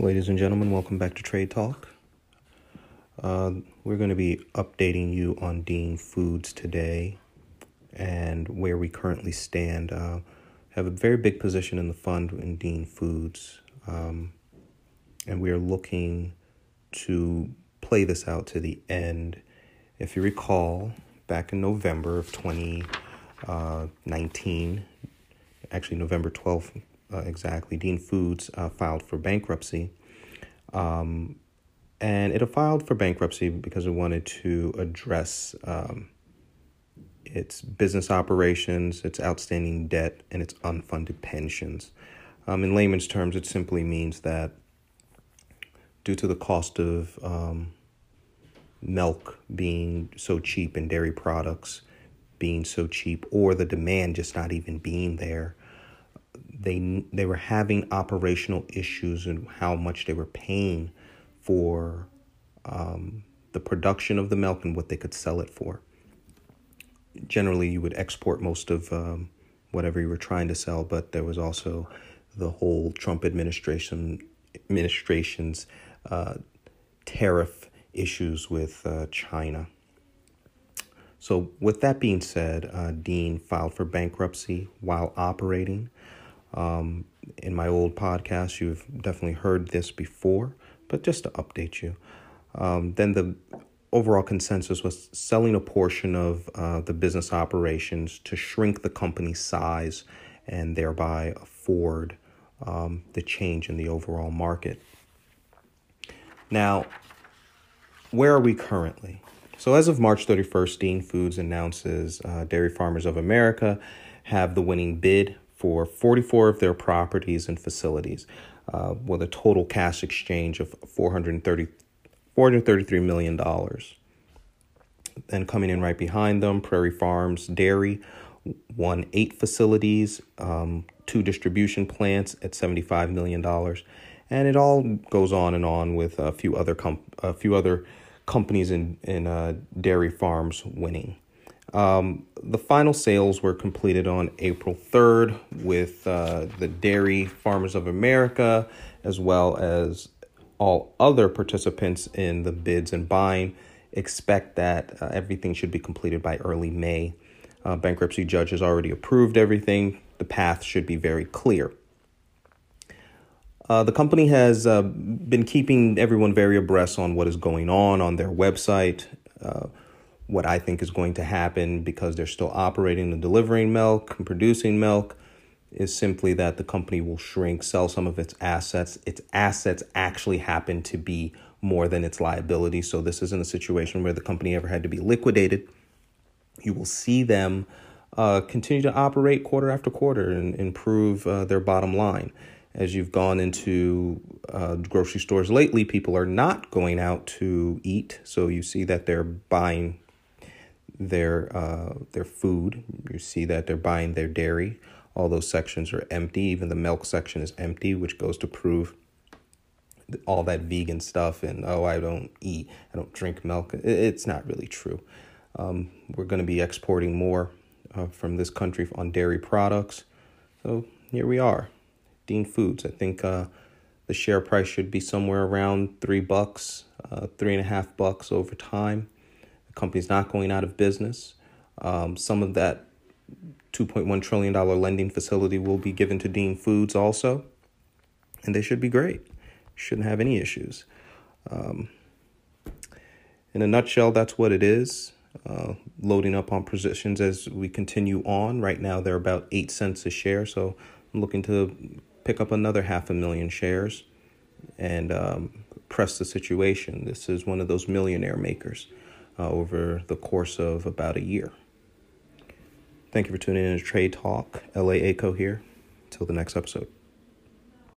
Ladies and gentlemen, welcome back to Trade Talk. Uh, we're going to be updating you on Dean Foods today and where we currently stand. Uh, have a very big position in the fund in Dean Foods, um, and we are looking to play this out to the end. If you recall, back in November of 2019, uh, actually November 12th uh, exactly, Dean Foods uh, filed for bankruptcy. Um, and it filed for bankruptcy because it wanted to address um, its business operations, its outstanding debt, and its unfunded pensions. Um, in layman's terms, it simply means that due to the cost of um, milk being so cheap and dairy products being so cheap, or the demand just not even being there, they they were having operational issues and how much they were paying for um, the production of the milk and what they could sell it for. Generally, you would export most of um, whatever you were trying to sell, but there was also the whole Trump administration administration's uh, tariff issues with uh, China. So, with that being said, uh, Dean filed for bankruptcy while operating. Um, in my old podcast, you've definitely heard this before, but just to update you. Um, then the overall consensus was selling a portion of uh, the business operations to shrink the company's size and thereby afford um, the change in the overall market. Now, where are we currently? So, as of March 31st, Dean Foods announces uh, Dairy Farmers of America have the winning bid for 44 of their properties and facilities uh, with a total cash exchange of 430, $433 million. Then coming in right behind them, Prairie Farms Dairy won eight facilities, um, two distribution plants at $75 million. And it all goes on and on with a few other com- a few other companies in, in uh, dairy farms winning. Um, the final sales were completed on April 3rd with uh, the Dairy Farmers of America, as well as all other participants in the bids and buying. Expect that uh, everything should be completed by early May. Uh, bankruptcy judge has already approved everything. The path should be very clear. Uh, the company has uh, been keeping everyone very abreast on what is going on on their website. Uh, what I think is going to happen because they're still operating and delivering milk and producing milk is simply that the company will shrink, sell some of its assets. Its assets actually happen to be more than its liability. So this isn't a situation where the company ever had to be liquidated. You will see them uh, continue to operate quarter after quarter and improve uh, their bottom line. As you've gone into uh, grocery stores lately, people are not going out to eat. So you see that they're buying their uh, their food. You see that they're buying their dairy. All those sections are empty. Even the milk section is empty, which goes to prove all that vegan stuff and oh I don't eat, I don't drink milk. It's not really true. Um, we're going to be exporting more uh, from this country on dairy products. So here we are, Dean Foods. I think uh, the share price should be somewhere around three bucks, uh, three and a half bucks over time company's not going out of business. Um, some of that $2.1 trillion lending facility will be given to Dean Foods also, and they should be great. Shouldn't have any issues. Um, in a nutshell, that's what it is. Uh, loading up on positions as we continue on. Right now, they're about eight cents a share, so I'm looking to pick up another half a million shares and um, press the situation. This is one of those millionaire makers uh, over the course of about a year. Thank you for tuning in to Trade Talk. LA ACO here. Until the next episode.